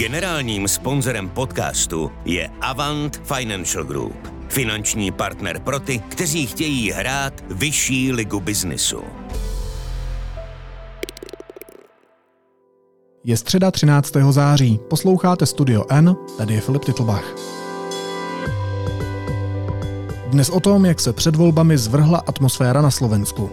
Generálním sponzorem podcastu je Avant Financial Group. Finanční partner pro ty, kteří chtějí hrát vyšší ligu biznisu. Je středa 13. září, posloucháte Studio N, tady je Filip Titlbach. Dnes o tom, jak se před volbami zvrhla atmosféra na Slovensku.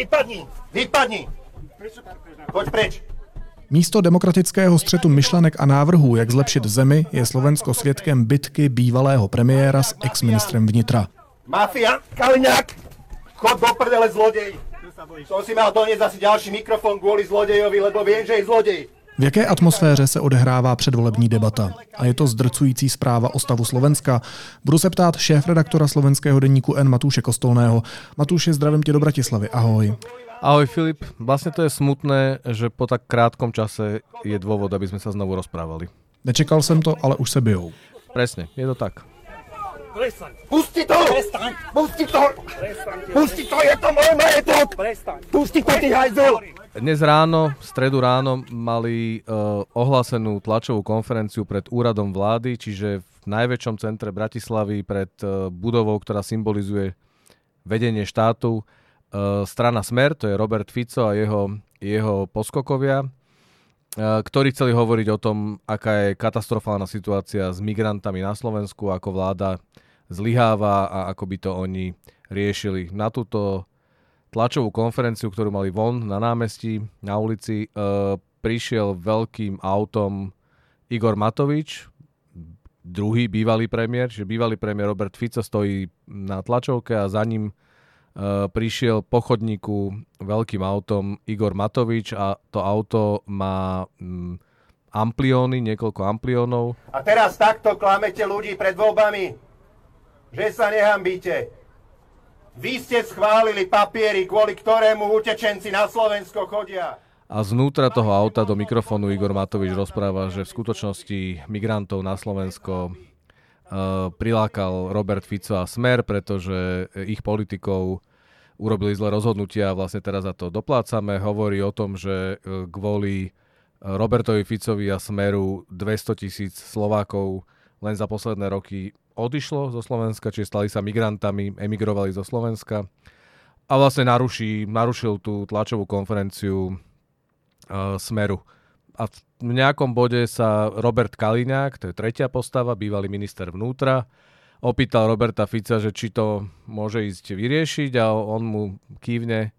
Vypadni! Vypadni! Choď preč! Místo demokratického střetu myšlenek a návrhů, jak zlepšit zemi, je Slovensko svědkem bitky bývalého premiéra s ex-ministrem vnitra. Mafia, Kaliňák! Chod do prdele, zlodej! Som si mal doniesť asi ďalší mikrofon kvôli zlodejovi, lebo viem, že je zlodej. V jaké atmosféře se odehrává předvolební debata? A je to zdrcující zpráva o stavu Slovenska? Budu se ptát šéf-redaktora slovenského denníku N Matúše Kostolného. Matúše, zdravím tě do Bratislavy. Ahoj. Ahoj Filip, vlastne to je smutné, že po tak krátkom čase je dôvod, aby sme sa znovu rozprávali. Nečekal jsem to, ale už se bijou. Presne, je to tak. Pusti to! Pusti to! Pusti to, je to môj majetok! Pusti to, ty hajzel! Dnes ráno, v stredu ráno, mali uh, ohlásenú tlačovú konferenciu pred úradom vlády, čiže v najväčšom centre Bratislavy pred uh, budovou, ktorá symbolizuje vedenie štátu. Uh, strana Smer, to je Robert Fico a jeho, jeho poskokovia, ktorí chceli hovoriť o tom, aká je katastrofálna situácia s migrantami na Slovensku, ako vláda zlyháva a ako by to oni riešili. Na túto tlačovú konferenciu, ktorú mali von na námestí, na ulici, e, prišiel veľkým autom Igor Matovič, druhý bývalý premiér, čiže bývalý premiér Robert Fico stojí na tlačovke a za ním prišiel po chodníku veľkým autom Igor Matovič a to auto má mm, amplióny, niekoľko ampliónov. A teraz takto klamete ľudí pred voľbami, že sa nehambíte. Vy ste schválili papiery, kvôli ktorému utečenci na Slovensko chodia. A znútra toho auta do mikrofónu Igor Matovič rozpráva, že v skutočnosti migrantov na Slovensko uh, prilákal Robert Fico a Smer, pretože ich politikov urobili zlé rozhodnutia a vlastne teraz za to doplácame. Hovorí o tom, že uh, kvôli Robertovi Ficovi a Smeru 200 tisíc Slovákov len za posledné roky odišlo zo Slovenska, čiže stali sa migrantami, emigrovali zo Slovenska a vlastne naruší, narušil tú tlačovú konferenciu uh, Smeru. A v nejakom bode sa Robert Kaliňák, to je tretia postava, bývalý minister vnútra, opýtal Roberta Fica, že či to môže ísť vyriešiť a on mu kývne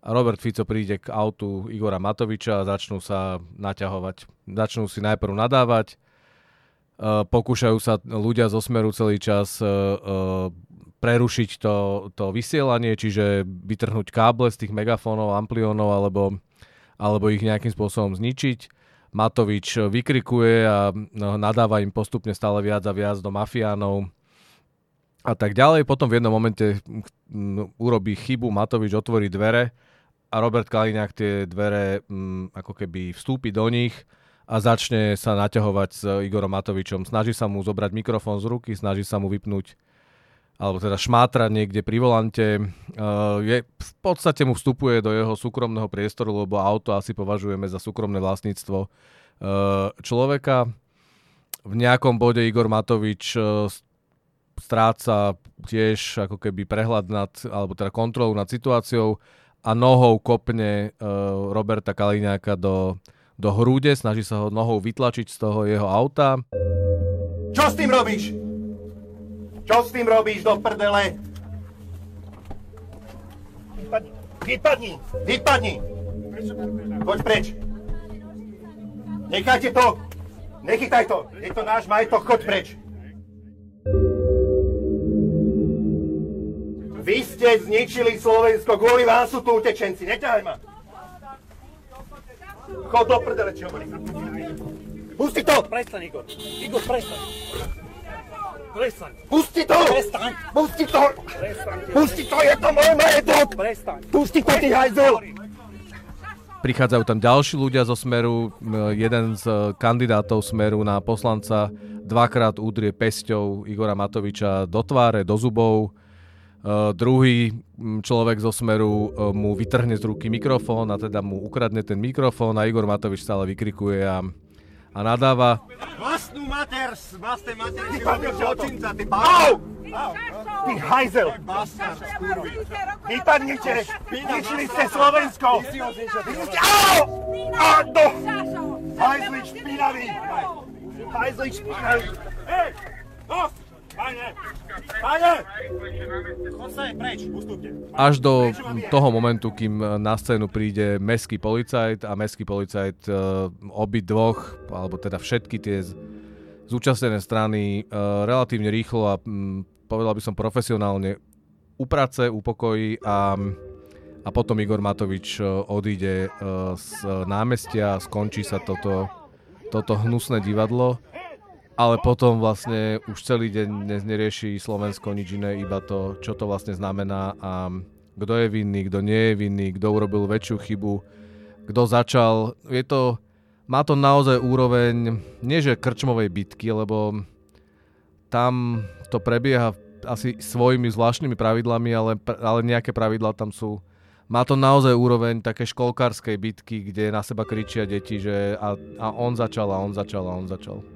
a Robert Fico príde k autu Igora Matoviča a začnú sa naťahovať. Začnú si najprv nadávať, Eh, pokúšajú sa ľudia zo Smeru celý čas eh, eh, prerušiť to, to vysielanie, čiže vytrhnúť káble z tých megafónov, ampliónov alebo, alebo ich nejakým spôsobom zničiť. Matovič vykrikuje a no, nadáva im postupne stále viac a viac do mafiánov a tak ďalej. Potom v jednom momente mm, urobí chybu, Matovič otvorí dvere a Robert Kaliňák tie dvere mm, ako keby vstúpi do nich a začne sa naťahovať s Igorom Matovičom. Snaží sa mu zobrať mikrofón z ruky, snaží sa mu vypnúť alebo teda šmátrať niekde pri volante. Uh, je, v podstate mu vstupuje do jeho súkromného priestoru, lebo auto asi považujeme za súkromné vlastníctvo uh, človeka. V nejakom bode Igor Matovič uh, stráca tiež ako keby prehľad nad, alebo teda kontrolu nad situáciou a nohou kopne uh, Roberta Kaliňáka do, do hrúde, snaží sa ho nohou vytlačiť z toho jeho auta. Čo s tým robíš? Čo s tým robíš do prdele? Vypadni! Vypadni! Choď preč! Nechajte to! Nechytaj to! Je to náš majetok, choď preč! Vy ste zničili Slovensko, kvôli vám sú tu utečenci, neťahaj ma! Chod do prdele, čo hovorím. Pusti to! Prestaň, Igor. Igor, prestaň. Prestaň. Pusti to! Prestaň. Pusti to! Prestaň. Pusti to, je to môj majetok! Prestaň. Pusti to, ty hajzel! Prichádzajú tam ďalší ľudia zo Smeru. Jeden z e, kandidátov Smeru na poslanca dvakrát udrie pesťou Igora Matoviča do tváre, do zubov. Uh, druhý človek zo Smeru uh, mu vytrhne z ruky mikrofón a teda mu ukradne ten mikrofón a Igor Matovič stále vykrikuje a, a nadáva. Vlastnú mater, vlastné mater, ty padneš očinca, ty Au! Ty hajzel! Vypadnite! Ničili ste Slovensko! Au! A no! Hajzlič špinavý! Hajzlič špinavý! Hej! Až do toho momentu, kým na scénu príde mestský policajt a mestský policajt uh, obi dvoch, alebo teda všetky tie zúčastnené strany uh, relatívne rýchlo a um, povedal by som profesionálne uprace, upokojí a, a potom Igor Matovič uh, odíde z námestia, skončí sa toto, toto hnusné divadlo ale potom vlastne už celý deň dnes nerieši Slovensko nič iné, iba to, čo to vlastne znamená a kto je vinný, kto nie je vinný, kto urobil väčšiu chybu, kto začal. Je to, má to naozaj úroveň, nie že krčmovej bitky, lebo tam to prebieha asi svojimi zvláštnymi pravidlami, ale, ale nejaké pravidlá tam sú. Má to naozaj úroveň také školkárskej bitky, kde na seba kričia deti, že a, a on začal a on začal a on začal.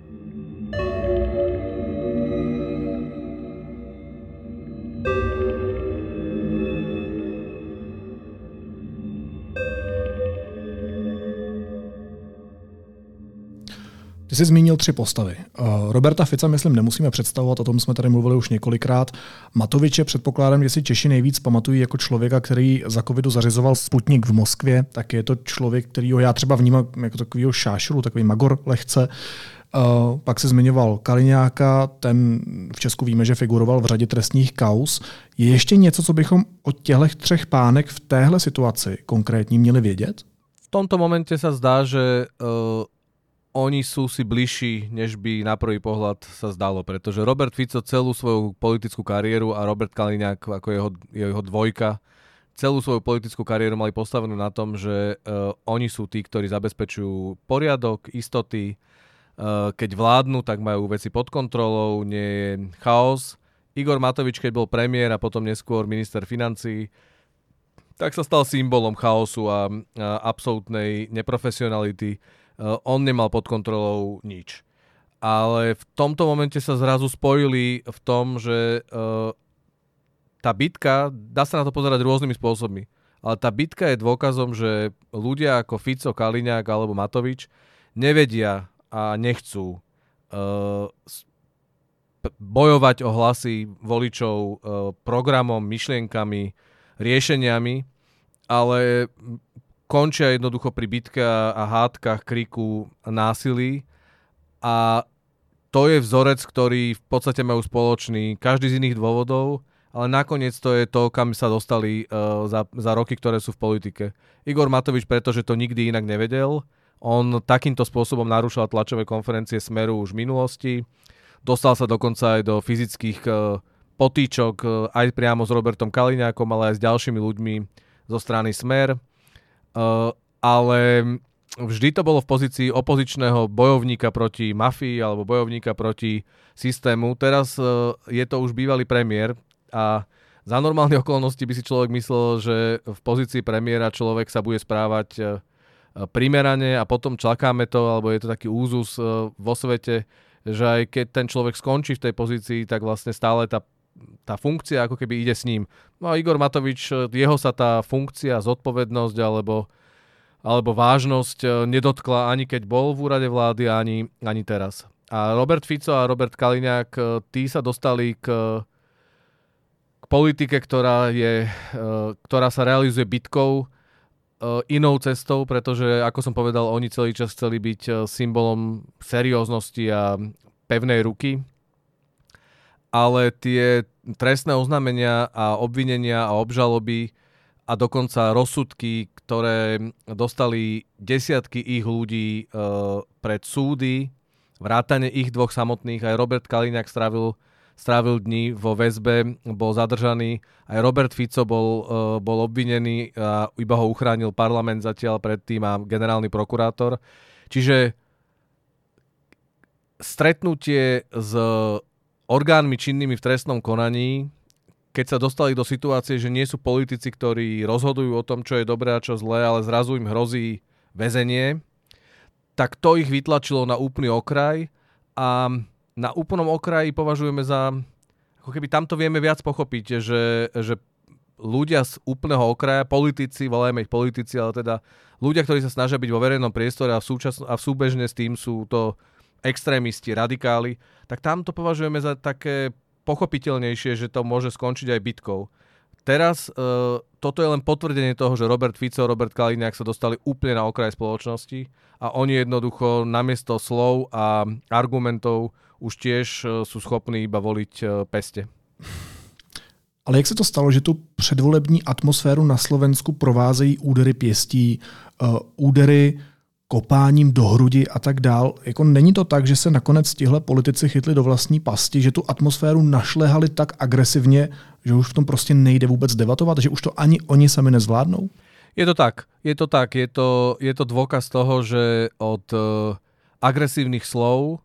Ty jsi zmínil tři postavy. Eh, Roberta Fica, myslím, nemusíme představovat, o tom jsme tady mluvili už několikrát. Matoviče předpokládám, že si Češi nejvíc pamatují jako člověka, který za covidu zařizoval Sputnik v Moskvě, tak je to člověk, kterýho já třeba vnímám jako takovýho šášru, takový magor lehce. Uh, pak se zmiňoval Kaliňáka, ten v Česku víme, že figuroval v řadě trestních kaus. Je ještě něco, co bychom o těchto třech pánek v téhle situaci konkrétní měli vědět? V tomto momente sa zdá, že uh, oni sú si bližší, než by na prvý pohľad sa zdalo, pretože Robert Fico celú svoju politickú kariéru a Robert Kaliňák ako jeho, jeho dvojka celú svoju politickú kariéru mali postavenú na tom, že uh, oni sú tí, ktorí zabezpečujú poriadok, istoty, keď vládnu, tak majú veci pod kontrolou, nie je chaos. Igor Matovič, keď bol premiér a potom neskôr minister financí, tak sa stal symbolom chaosu a, a absolútnej neprofesionality Eh, on nemal pod kontrolou nič. Ale v tomto momente sa zrazu spojili v tom, že uh, tá bitka, dá sa na to pozerať rôznymi spôsobmi, ale tá bitka je dôkazom, že ľudia ako Fico, Kaliňák alebo Matovič nevedia a nechcú uh, bojovať o hlasy voličov uh, programom, myšlienkami, riešeniami, ale končia jednoducho pri bitke a hádkach, kriku, násilí a to je vzorec, ktorý v podstate majú spoločný, každý z iných dôvodov, ale nakoniec to je to, kam sa dostali uh, za, za roky, ktoré sú v politike. Igor Matovič, pretože to nikdy inak nevedel, on takýmto spôsobom narúšal tlačové konferencie Smeru už v minulosti, dostal sa dokonca aj do fyzických uh, potýčok uh, aj priamo s Robertom Kaliňákom, ale aj s ďalšími ľuďmi zo strany Smer. Uh, ale vždy to bolo v pozícii opozičného bojovníka proti mafii alebo bojovníka proti systému. Teraz je to už bývalý premiér a za normálne okolnosti by si človek myslel, že v pozícii premiéra človek sa bude správať primerane a potom čakáme to, alebo je to taký úzus vo svete, že aj keď ten človek skončí v tej pozícii, tak vlastne stále tá tá funkcia ako keby ide s ním. No a Igor Matovič, jeho sa tá funkcia, zodpovednosť alebo, alebo vážnosť e, nedotkla ani keď bol v úrade vlády, ani, ani teraz. A Robert Fico a Robert Kaliňák, tí sa dostali k, k politike, ktorá, je, ktorá sa realizuje bitkou, inou cestou, pretože, ako som povedal, oni celý čas chceli byť symbolom serióznosti a pevnej ruky. Ale tie trestné oznámenia a obvinenia a obžaloby a dokonca rozsudky, ktoré dostali desiatky ich ľudí e, pred súdy, vrátane ich dvoch samotných, aj Robert Kaliňák strávil, strávil dní vo väzbe, bol zadržaný, aj Robert Fico bol, e, bol obvinený a iba ho uchránil parlament zatiaľ predtým a generálny prokurátor. Čiže stretnutie s orgánmi činnými v trestnom konaní, keď sa dostali do situácie, že nie sú politici, ktorí rozhodujú o tom, čo je dobré a čo zlé, ale zrazu im hrozí väzenie, tak to ich vytlačilo na úplný okraj a na úplnom okraji považujeme za, ako keby tamto vieme viac pochopiť, že, že ľudia z úplného okraja, politici, volajme ich politici, ale teda ľudia, ktorí sa snažia byť vo verejnom priestore a, súčas- a súbežne s tým sú to extrémisti, radikáli, tak tam to považujeme za také pochopiteľnejšie, že to môže skončiť aj bitkou. Teraz uh, toto je len potvrdenie toho, že Robert Fico, Robert Kaliňák sa dostali úplne na okraj spoločnosti a oni jednoducho namiesto slov a argumentov už tiež uh, sú schopní iba voliť uh, peste. Ale jak se to stalo, že tu předvolební atmosféru na Slovensku provázejí údery pěstí, uh, údery kopáním do hrudi a tak dál. Jako není to tak, že se nakonec tihle politici chytli do vlastní pasti, že tu atmosféru našlehali tak agresivně, že už v tom prostě nejde vůbec debatovat, že už to ani oni sami nezvládnou? Je to tak, je to tak, je to, je to dôkaz toho, že od uh, agresívnych slov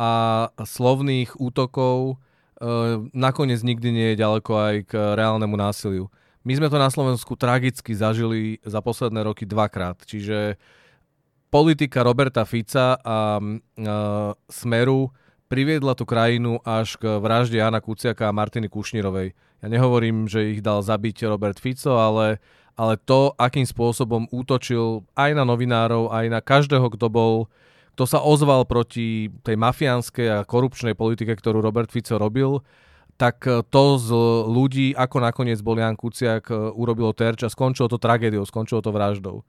a slovných útokov uh, nakoniec nikdy nie je ďaleko aj k reálnemu násiliu. My sme to na Slovensku tragicky zažili za posledné roky dvakrát, čiže uh, politika Roberta Fica a uh, Smeru priviedla tú krajinu až k vražde Jana Kuciaka a Martiny Kušnírovej. Ja nehovorím, že ich dal zabiť Robert Fico, ale, ale to, akým spôsobom útočil aj na novinárov, aj na každého, kto bol kto sa ozval proti tej mafiánskej a korupčnej politike, ktorú Robert Fico robil, tak to z ľudí, ako nakoniec bol Jan Kuciak, urobilo terč a skončilo to tragédiou, skončilo to vraždou.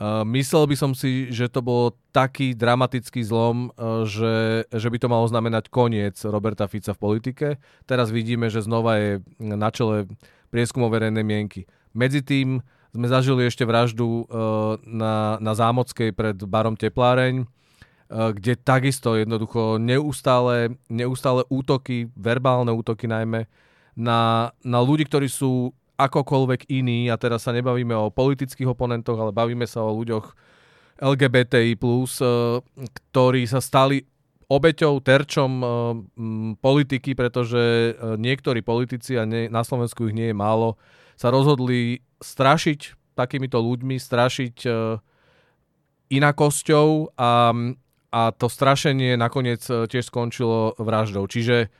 Uh, myslel by som si, že to bol taký dramatický zlom, že, že by to malo znamenať koniec Roberta Fica v politike. Teraz vidíme, že znova je na čele prieskumov verejnej mienky. Medzi tým sme zažili ešte vraždu na, na Zámockej pred barom Tepláreň, kde takisto jednoducho neustále, neustále útoky, verbálne útoky najmä, na, na ľudí, ktorí sú akokoľvek iný, a teraz sa nebavíme o politických oponentoch, ale bavíme sa o ľuďoch LGBTI+, eh, ktorí sa stali obeťou, terčom eh, politiky, pretože eh, niektorí politici, a na Slovensku ich nie je málo, sa rozhodli strašiť takýmito ľuďmi, strašiť inakosťou a, a to strašenie nakoniec tiež skončilo vraždou. Čiže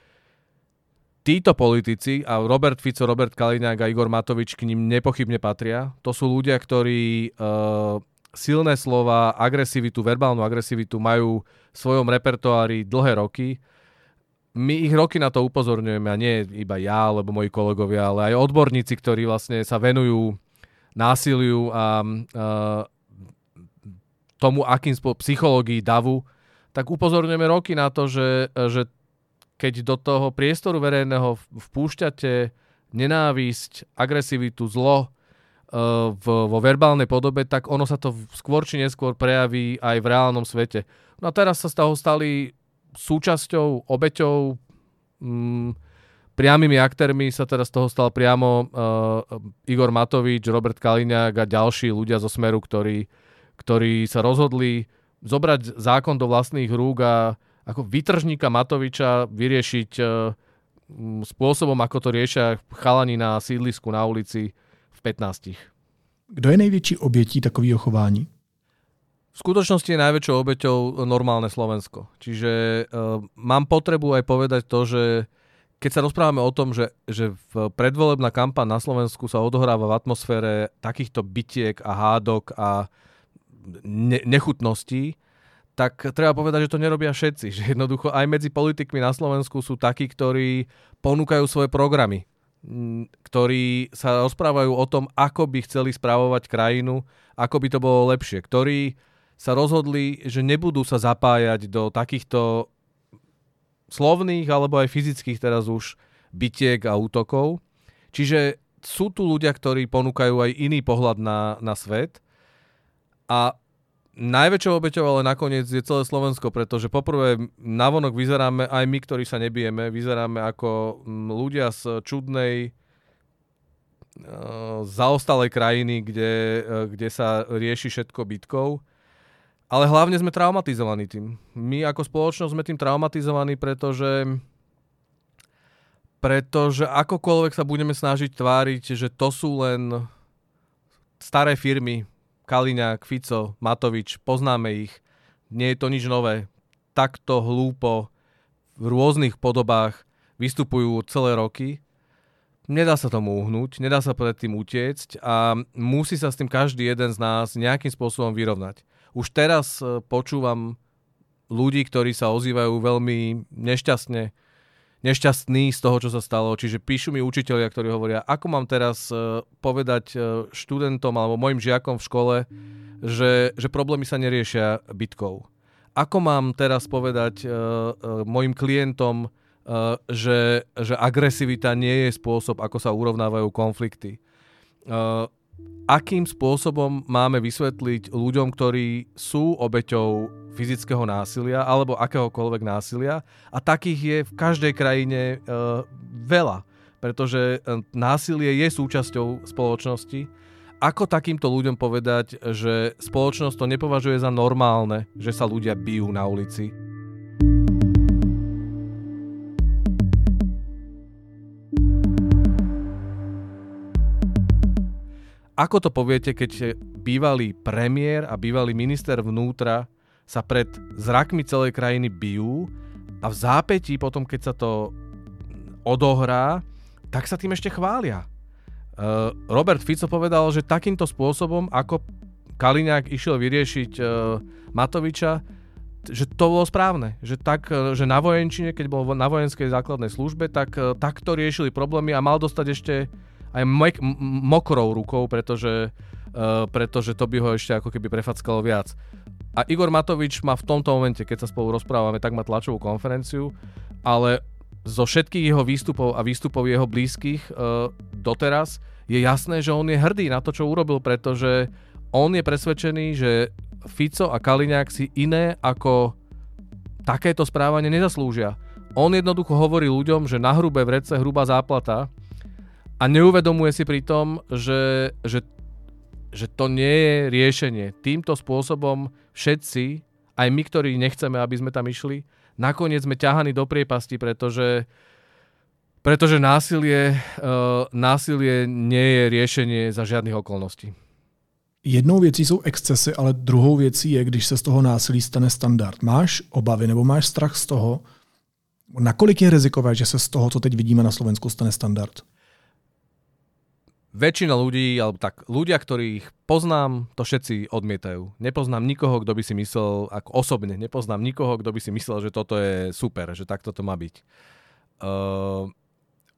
títo politici, a Robert Fico, Robert Kaliňák a Igor Matovič k ním nepochybne patria, to sú ľudia, ktorí uh, silné slova, agresivitu, verbálnu agresivitu majú v svojom repertoári dlhé roky. My ich roky na to upozorňujeme, a nie iba ja, alebo moji kolegovia, ale aj odborníci, ktorí vlastne sa venujú násiliu a uh, tomu, akým spôsobom psychológii davu, tak upozorňujeme roky na to, že, že keď do toho priestoru verejného vpúšťate nenávisť, agresivitu, zlo uh, v, vo verbálnej podobe, tak ono sa to skôr či neskôr prejaví aj v reálnom svete. No a teraz sa z toho stali súčasťou, obeťou, mm, priamými aktérmi sa teraz z toho stal priamo uh, Igor Matovič, Robert Kaliňák a ďalší ľudia zo Smeru, ktorí, ktorí sa rozhodli zobrať zákon do vlastných rúk a ako vytržníka Matoviča vyriešiť e, spôsobom, ako to riešia chalani na sídlisku na ulici v 15. Kto je největší obětí takového chování? V skutočnosti je najväčšou obeťou normálne Slovensko. Čiže uh, mám potrebu aj povedať to, že keď sa rozprávame o tom, že, že v predvolebná kampaň na Slovensku sa odohráva v atmosfére takýchto bitiek a hádok a ne- nechutností, tak treba povedať, že to nerobia všetci. Že jednoducho aj medzi politikmi na Slovensku sú takí, ktorí ponúkajú svoje programy, ktorí sa rozprávajú o tom, ako by chceli správovať krajinu, ako by to bolo lepšie, ktorí sa rozhodli, že nebudú sa zapájať do takýchto slovných alebo aj fyzických teraz už bitiek a útokov. Čiže sú tu ľudia, ktorí ponúkajú aj iný pohľad na, na svet a Najväčšou obeťou ale nakoniec je celé Slovensko, pretože poprvé navonok vyzeráme, aj my, ktorí sa nebijeme, vyzeráme ako mm, ľudia z čudnej uh, zaostalej krajiny, kde, uh, kde sa rieši všetko bitkou. ale hlavne sme traumatizovaní tým. My ako spoločnosť sme tým traumatizovaní, pretože pretože akokoľvek sa budeme snažiť tváriť, že to sú len staré firmy, Kaliňák, Fico, Matovič, poznáme ich, nie je to nič nové. Takto hlúpo v rôznych podobách vystupujú celé roky. Nedá sa tomu uhnúť, nedá sa pred tým utiecť a musí sa s tým každý jeden z nás nejakým spôsobom vyrovnať. Už teraz e, počúvam ľudí, ktorí sa ozývajú veľmi nešťastne, nešťastní z toho, čo sa stalo. Čiže píšu mi učiteľia, ktorí hovoria, ako mám teraz e, povedať e, študentom alebo mojim žiakom v škole, že, že problémy sa neriešia bitkou. Ako mám teraz povedať uh, mojim klientom, že, že agresivita nie je spôsob, ako sa urovnávajú konflikty? Akým spôsobom máme vysvetliť ľuďom, ktorí sú obeťou fyzického násilia alebo akéhokoľvek násilia a takých je v každej krajine uh, veľa, pretože násilie je súčasťou spoločnosti ako takýmto ľuďom povedať, že spoločnosť to nepovažuje za normálne, že sa ľudia bijú na ulici? Ako to poviete, keď bývalý premiér a bývalý minister vnútra sa pred zrakmi celej krajiny bijú a v zápätí potom, keď sa to odohrá, tak sa tým ešte chvália. Uh, Robert Fico povedal, že takýmto spôsobom, ako Kaliňák išiel vyriešiť uh, Matoviča, že to bolo správne. Že, tak, uh, že na vojenčine, keď bol na vojenskej základnej službe, tak takto riešili problémy a mal dostať ešte aj mek- mokrou rukou, pretože, uh, pretože to by ho ešte ako keby prefackalo viac. A Igor Matovič má v tomto momente, keď sa spolu rozprávame, tak má tlačovú konferenciu, ale zo všetkých jeho výstupov a výstupov jeho blízkych uh, doteraz je jasné, že on je hrdý na to, čo urobil, pretože on je presvedčený, že Fico a Kaliňák si iné ako takéto správanie nezaslúžia. On jednoducho hovorí ľuďom, že na hrubé vrece hrubá záplata a neuvedomuje si pritom, že, že, že to nie je riešenie. Týmto spôsobom všetci, aj my, ktorí nechceme, aby sme tam išli, nakoniec sme ťahaní do priepasti, pretože pretože násilie, uh, násilie nie je riešenie za žiadnych okolností. Jednou věcí jsou excesy, ale druhou věcí je, když se z toho násilí stane standard. Máš obavy nebo máš strach z toho, nakolik je rizikové, že se z toho, co teď vidíme na Slovensku, stane standard? Väčšina ľudí, alebo tak ľudia, ktorých poznám, to všetci odmietajú. Nepoznám nikoho, kto by si myslel, ako osobne, nepoznám nikoho, kto by si myslel, že toto je super, že takto to má byť. Uh,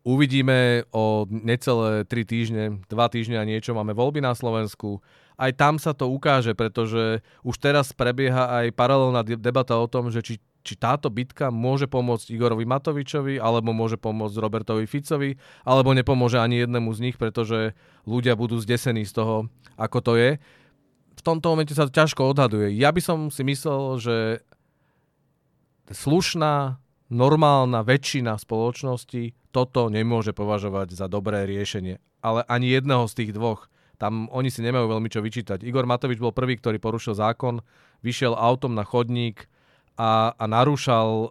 uvidíme o necelé 3 týždne, 2 týždne a niečo, máme voľby na Slovensku. Aj tam sa to ukáže, pretože už teraz prebieha aj paralelná debata o tom, že či či táto bitka môže pomôcť Igorovi Matovičovi, alebo môže pomôcť Robertovi Ficovi, alebo nepomôže ani jednému z nich, pretože ľudia budú zdesení z toho, ako to je. V tomto momente sa to ťažko odhaduje. Ja by som si myslel, že slušná, normálna väčšina spoločnosti toto nemôže považovať za dobré riešenie. Ale ani jedného z tých dvoch. Tam oni si nemajú veľmi čo vyčítať. Igor Matovič bol prvý, ktorý porušil zákon, vyšiel autom na chodník, a, a narúšal uh,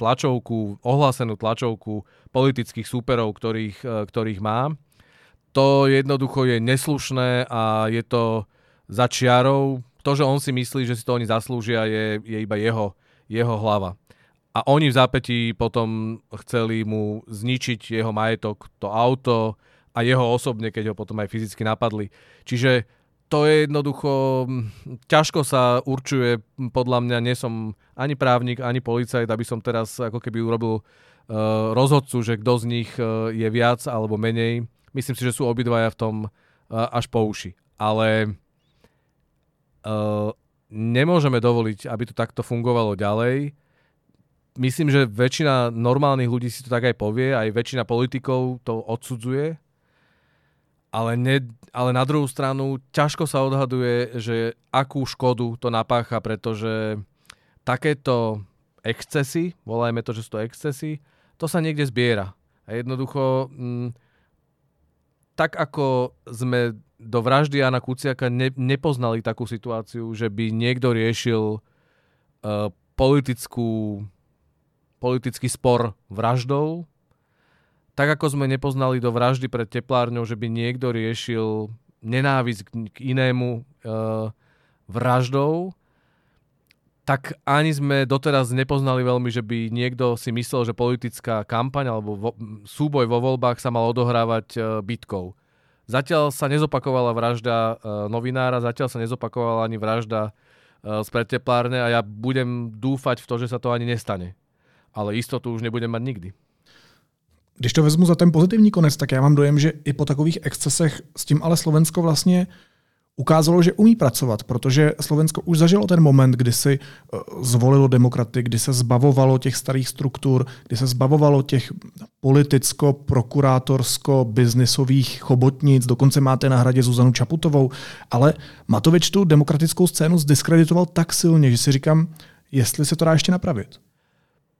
tlačovku, ohlásenú tlačovku politických súperov, ktorých, uh, ktorých má. To jednoducho je neslušné a je to za čiarou. To, že on si myslí, že si to oni zaslúžia, je, je iba jeho, jeho hlava. A oni v zápätí potom chceli mu zničiť jeho majetok, to auto a jeho osobne, keď ho potom aj fyzicky napadli. Čiže to je jednoducho, ťažko sa určuje, podľa mňa nie som ani právnik, ani policajt, aby som teraz ako keby urobil uh, rozhodcu, že kto z nich uh, je viac alebo menej. Myslím si, že sú obidvaja v tom uh, až po uši. Ale uh, nemôžeme dovoliť, aby to takto fungovalo ďalej. Myslím, že väčšina normálnych ľudí si to tak aj povie, aj väčšina politikov to odsudzuje, ale, ne, ale na druhú stranu ťažko sa odhaduje, že akú škodu to napácha, pretože takéto excesy, volajme to, že sú to excesy, to sa niekde zbiera. A jednoducho, m, mm, tak ako sme do vraždy Jana Kuciaka ne, nepoznali takú situáciu, že by niekto riešil uh, politickú, politický spor vraždou, tak ako sme nepoznali do vraždy pred teplárňou, že by niekto riešil nenávisť k, inému uh, vraždou, tak ani sme doteraz nepoznali veľmi, že by niekto si myslel, že politická kampaň alebo vo, súboj vo voľbách sa mal odohrávať uh, bitkou. Zatiaľ sa nezopakovala vražda uh, novinára, zatiaľ sa nezopakovala ani vražda z predteplárne a ja budem dúfať v to, že sa to ani nestane. Ale istotu už nebudem mať nikdy. Když to vezmu za ten pozitivní konec, tak já mám dojem, že i po takových excesech s tím ale Slovensko vlastně ukázalo, že umí pracovat, protože Slovensko už zažilo ten moment, kdy si eh, zvolilo demokraty, kdy se zbavovalo těch starých struktur, kdy se zbavovalo těch politicko-prokurátorsko-biznisových chobotnic, dokonce máte na hradě Zuzanu Čaputovou, ale Matovič tu demokratickou scénu zdiskreditoval tak silně, že si říkám, jestli se to dá ještě napravit.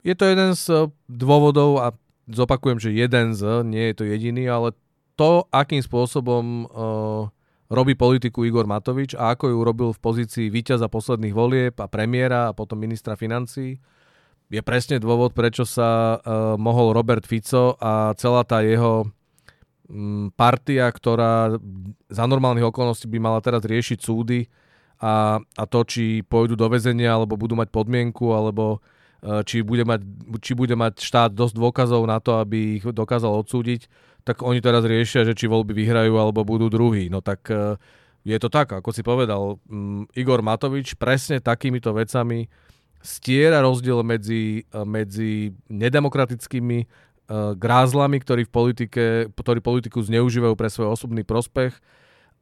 Je to jeden z dôvodov a zopakujem, že jeden z, nie je to jediný, ale to, akým spôsobom uh, robí politiku Igor Matovič a ako ju robil v pozícii víťaza posledných volieb a premiéra a potom ministra financí, je presne dôvod, prečo sa uh, mohol Robert Fico a celá tá jeho um, partia, ktorá za normálnych okolností by mala teraz riešiť súdy a, a to, či pôjdu do väzenia, alebo budú mať podmienku, alebo či bude, mať, či bude mať štát dosť dôkazov na to, aby ich dokázal odsúdiť, tak oni teraz riešia, že či voľby vyhrajú alebo budú druhý. No tak eh, je to tak, ako si povedal, mm, Igor Matovič presne takýmito vecami stiera rozdiel medzi, eh, medzi nedemokratickými grázlami, ktorí, v politike, ktorí politiku zneužívajú pre svoj osobný prospech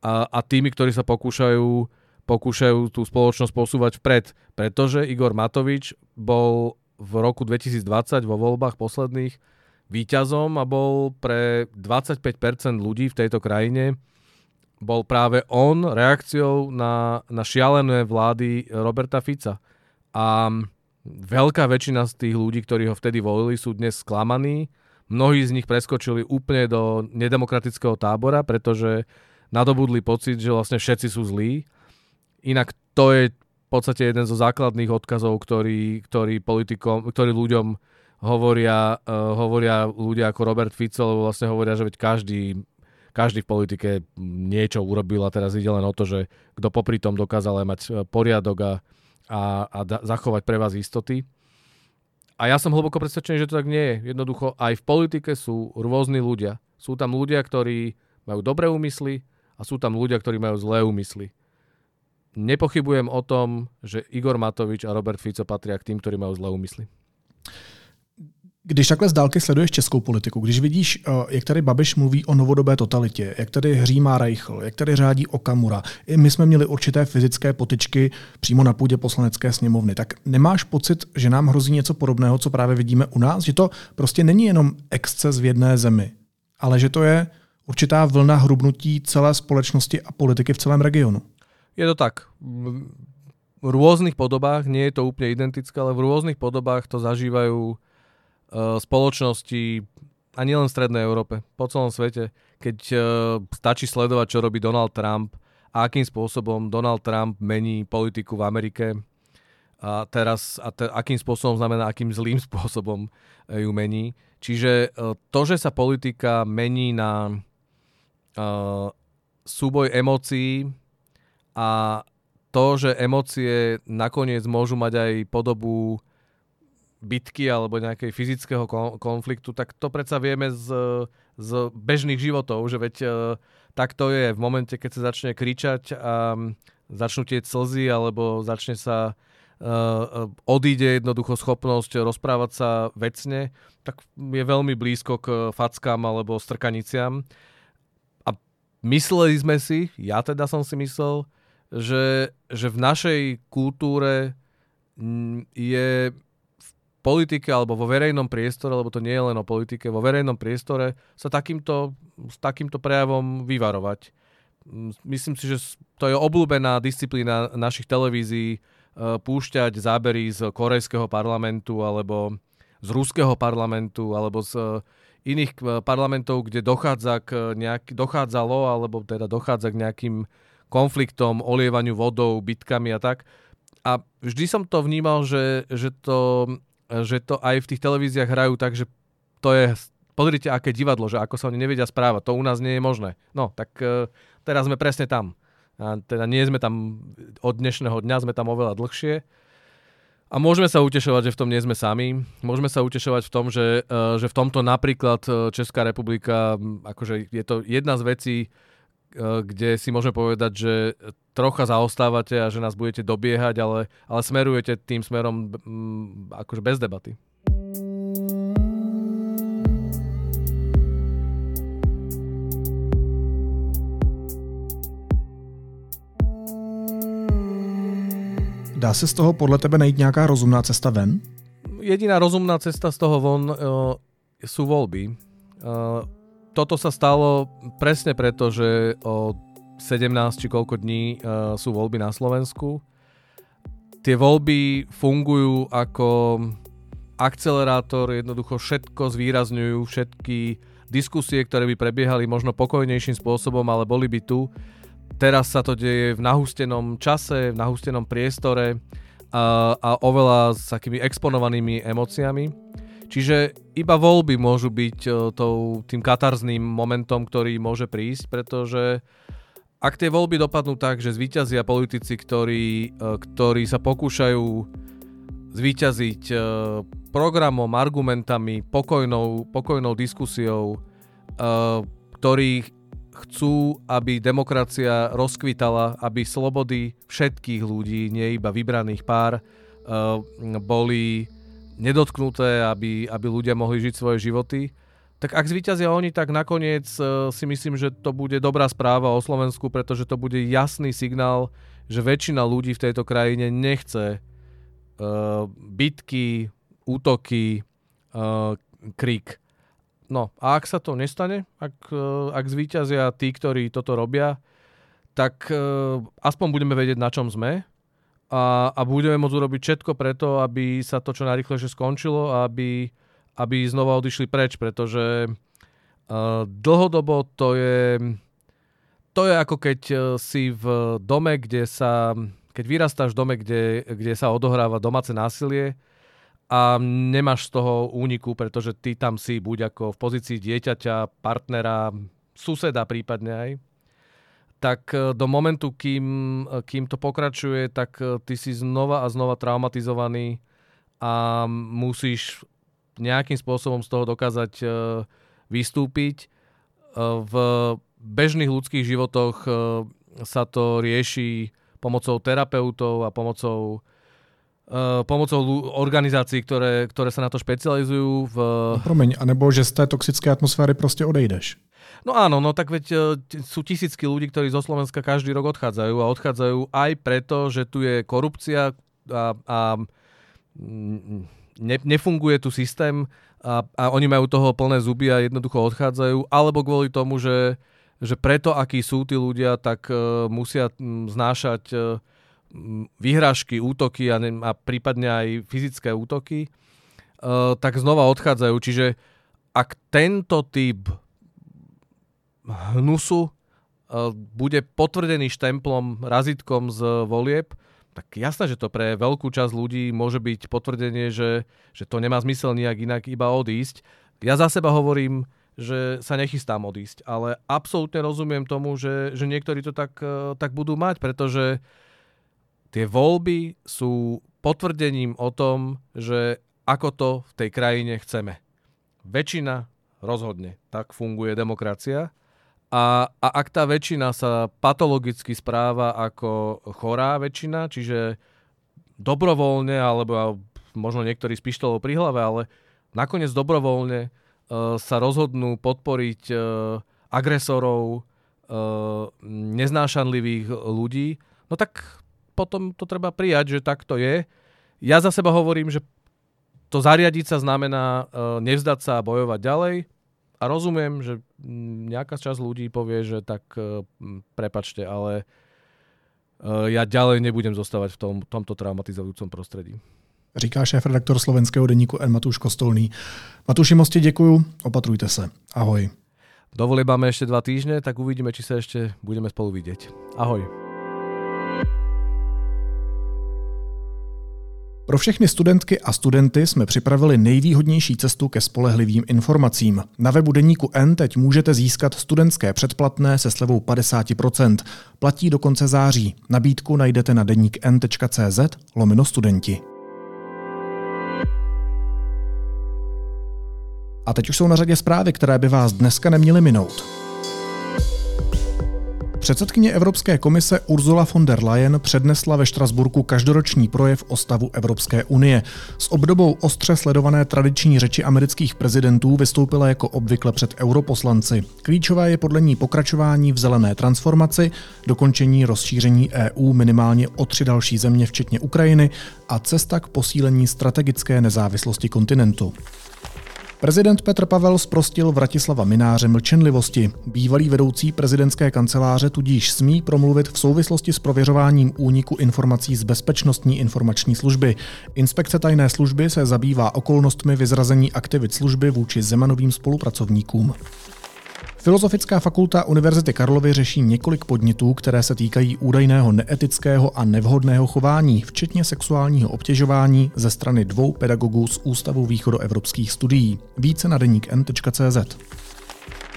a, a tými, ktorí sa pokúšajú pokúšajú tú spoločnosť posúvať vpred. Pretože Igor Matovič bol v roku 2020 vo voľbách posledných výťazom a bol pre 25% ľudí v tejto krajine bol práve on reakciou na, na šialené vlády Roberta Fica. A veľká väčšina z tých ľudí, ktorí ho vtedy volili, sú dnes sklamaní. Mnohí z nich preskočili úplne do nedemokratického tábora, pretože nadobudli pocit, že vlastne všetci sú zlí Inak to je v podstate jeden zo základných odkazov, ktorý, ktorý, politikom, ktorý ľuďom hovoria, uh, hovoria ľudia ako Robert Fico, lebo vlastne hovoria, že veď každý, každý v politike niečo urobil a teraz ide len o to, že kto popri tom dokázal aj mať e, poriadok a, a, a da, zachovať pre vás istoty. A ja som hlboko presvedčený, že to tak nie je. Jednoducho aj v politike sú rôzni ľudia. Sú tam ľudia, ktorí majú dobré úmysly a sú tam ľudia, ktorí majú zlé úmysly nepochybujem o tom, že Igor Matovič a Robert Fico patria k tým, ktorí majú zlé úmysly. Když takhle z dálky sleduješ českou politiku, když vidíš, eh, jak tady Babiš mluví o novodobé totalitě, jak tady hřímá Reichl, jak tady řádí Okamura, i my jsme měli určité fyzické potyčky přímo na půdě poslanecké sněmovny, tak nemáš pocit, že nám hrozí něco podobného, co právě vidíme u nás? Že to prostě není jenom exces v jedné zemi, ale že to je určitá vlna hrubnutí celé společnosti a politiky v celém regionu? Je to tak. V rôznych podobách, nie je to úplne identické, ale v rôznych podobách to zažívajú uh, spoločnosti a nielen v Strednej Európe, po celom svete. Keď uh, stačí sledovať, čo robí Donald Trump a akým spôsobom Donald Trump mení politiku v Amerike a teraz a te, akým spôsobom znamená, akým zlým spôsobom ju mení. Čiže uh, to, že sa politika mení na uh, súboj emócií, a to, že emócie nakoniec môžu mať aj podobu bitky alebo nejakej fyzického konfliktu, tak to predsa vieme z, z bežných životov, že veď e, tak to je v momente, keď sa začne kričať a začnú tie slzy alebo začne sa uh, odíde jednoducho schopnosť rozprávať sa vecne, tak je veľmi blízko k fackám alebo strkaniciam. A mysleli sme si, ja teda som si myslel, že, že v našej kultúre mm, je v politike alebo vo verejnom priestore, lebo to nie je len o politike, vo verejnom priestore sa takýmto, s takýmto prejavom vyvarovať. Mm, myslím si, že to je obľúbená disciplína našich televízií e, púšťať zábery z korejského parlamentu alebo z ruského parlamentu alebo z iných parlamentov, kde dochádza k nejak, dochádzalo, alebo teda dochádza k nejakým konfliktom, olievaniu vodou, bitkami a tak. A vždy som to vnímal, že, že, to, že to aj v tých televíziách hrajú tak, že to je, pozrite, aké divadlo, že ako sa oni nevedia správať, to u nás nie je možné. No, tak uh, teraz sme presne tam. A teda nie sme tam od dnešného dňa, sme tam oveľa dlhšie. A môžeme sa utešovať, že v tom nie sme sami. Môžeme sa utešovať v tom, že, uh, že v tomto napríklad e, Česká republika, akože je to jedna z vecí, kde si môžeme povedať, že trocha zaostávate a že nás budete dobiehať, ale, ale smerujete tým smerom akože bez debaty. Dá se z toho podle tebe najít nějaká rozumná cesta ven? Jediná rozumná cesta z toho von uh, sú voľby. Uh, toto sa stalo presne preto, že o 17 či koľko dní uh, sú voľby na Slovensku. Tie voľby fungujú ako akcelerátor, jednoducho všetko zvýrazňujú, všetky diskusie, ktoré by prebiehali možno pokojnejším spôsobom, ale boli by tu, Teraz sa to deje v nahústenom čase, v nahústenom priestore a, a oveľa s takými exponovanými emóciami. Čiže iba voľby môžu byť e, tou, tým katarzným momentom, ktorý môže prísť, pretože ak tie voľby dopadnú tak, že zvíťazia politici, ktorí, e, ktorí sa pokúšajú zvíťaziť e, programom, argumentami, pokojnou, pokojnou diskusiou, ktorých chcú, aby demokracia rozkvitala, aby slobody všetkých ľudí, nie iba vybraných pár, boli nedotknuté, aby, aby ľudia mohli žiť svoje životy. Tak ak zvíťazia oni, tak nakoniec uh, si myslím, že to bude dobrá správa o Slovensku, pretože to bude jasný signál, že väčšina ľudí v tejto krajine nechce uh, bitky, útoky, uh, krik No a ak sa to nestane, ak, e, ak zvíťazia tí, ktorí toto robia, tak uh, aspoň budeme vedieť, na čom sme a, a budeme môcť urobiť všetko preto, aby sa to čo najrychlejšie skončilo a aby, aby znova odišli preč, pretože uh, dlhodobo to je, to je ako keď si v dome, kde sa, keď vyrastáš v dome, kde, kde sa odohráva domáce násilie, a nemáš z toho úniku, pretože ty tam si buď ako v pozícii dieťaťa, partnera, suseda prípadne aj, tak e, do momentu, kým, e, kým to pokračuje, tak e, ty si znova a znova traumatizovaný a musíš nejakým spôsobom z toho dokázať vystúpiť. V bežných ľudských životoch sa to rieši pomocou terapeutov a pomocou pomocou organizácií, ktoré, ktoré sa na to špecializujú. V... No, promiň, anebo že z té toxické atmosféry prostě odejdeš. No áno, no tak veď uh, sú tisícky ľudí, ktorí zo Slovenska každý rok odchádzajú a odchádzajú aj preto, že tu je korupcia a, a ne, nefunguje tu systém a, a oni majú toho plné zuby a jednoducho odchádzajú, alebo kvôli tomu, že, že preto, akí sú tí ľudia, tak uh, musia znášať uh, vyhrážky, útoky a, ne, a prípadne aj fyzické útoky, uh, tak znova odchádzajú. Čiže ak tento typ hnusu uh, bude potvrdený štemplom, razitkom z volieb, tak jasné, že to pre veľkú časť ľudí môže byť potvrdenie, že, že to nemá zmysel nejak inak iba odísť. Ja za seba hovorím, že sa nechystám odísť, ale absolútne rozumiem tomu, že, že niektorí to tak, uh, tak budú mať, pretože uh, Tie voľby sú potvrdením o tom, že ako to v tej krajine chceme. Väčšina rozhodne. Tak funguje demokracia. A, a ak tá väčšina sa patologicky správa ako chorá väčšina, čiže dobrovoľne, alebo možno niektorí s pištolou pri hlave, ale nakoniec dobrovoľne uh, sa rozhodnú podporiť uh, agresorov, uh, neznášanlivých ľudí, no tak potom to treba prijať, že tak to je. Ja za seba hovorím, že to zariadiť sa znamená uh, nevzdať sa a bojovať ďalej. A rozumiem, že nejaká časť ľudí povie, že tak uh, prepačte, ale uh, ja ďalej nebudem zostávať v tom, tomto traumatizujúcom prostredí. říká šéf-redaktor slovenského deníku N. Matuš Kostolný. Matuši, moc děkuju, opatrujte se. Ahoj. Do máme ešte dva týždne, tak uvidíme, či sa ešte budeme spolu vidieť. Ahoj. Pro všechny studentky a studenty jsme připravili nejvýhodnější cestu ke spolehlivým informacím. Na webu Deníku N teď můžete získat studentské předplatné se slevou 50%. Platí do konce září. Nabídku najdete na deníkn.cz lomeno studenti. A teď už jsou na řadě zprávy, které by vás dneska neměly minout. Předsedkyně Evropské komise Ursula von der Leyen přednesla ve Štrasburku každoroční projev o stavu Evropské unie. S obdobou ostře sledované tradiční řeči amerických prezidentů vystoupila jako obvykle před europoslanci. Klíčové je podle ní pokračování v zelené transformaci, dokončení rozšíření EU minimálně o tři další země, včetně Ukrajiny, a cesta k posílení strategické nezávislosti kontinentu. Prezident Petr Pavel zprostil Vratislava Mináře mlčenlivosti. Bývalý vedoucí prezidentské kanceláře tudíž smí promluvit v souvislosti s prověřováním úniku informací z Bezpečnostní informační služby. Inspekce tajné služby se zabývá okolnostmi vyzrazení aktivit služby vůči Zemanovým spolupracovníkům. Filozofická fakulta Univerzity Karlovy řeší několik podnětů, které se týkají údajného neetického a nevhodného chování, včetně sexuálního obtěžování ze strany dvou pedagogů z Ústavu východoevropských studií. Více na deník n.cz.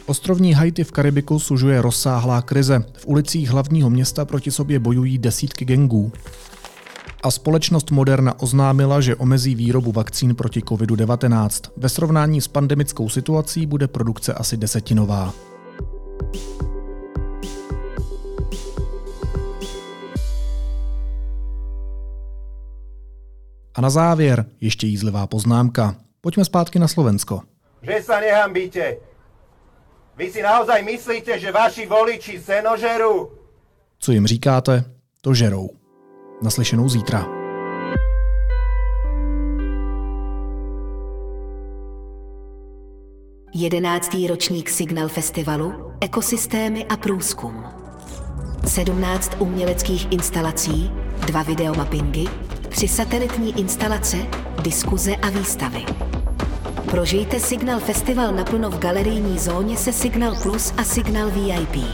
Ostrovní Haiti v Karibiku sužuje rozsáhlá krize. V ulicích hlavního města proti sobě bojují desítky gengů a společnost Moderna oznámila, že omezí výrobu vakcín proti COVID-19. Ve srovnání s pandemickou situací bude produkce asi desetinová. A na závěr ještě jízlivá poznámka. Pojďme zpátky na Slovensko. Že sa nehambíte. Vy si naozaj myslíte, že vaši voliči senožerú? Co jim říkáte, to žerou. Naslyšenou zítra. Jedenáctý ročník Signal Festivalu Ekosystémy a průzkum. 17 uměleckých instalací, dva videomappingy, tři satelitní instalace, diskuze a výstavy. Prožijte Signal Festival naplno v galerijní zóně se Signal Plus a Signal VIP.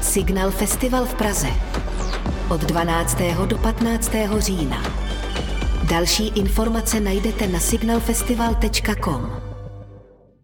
Signal Festival v Praze od 12. do 15. října. Další informace najdete na signalfestival.com.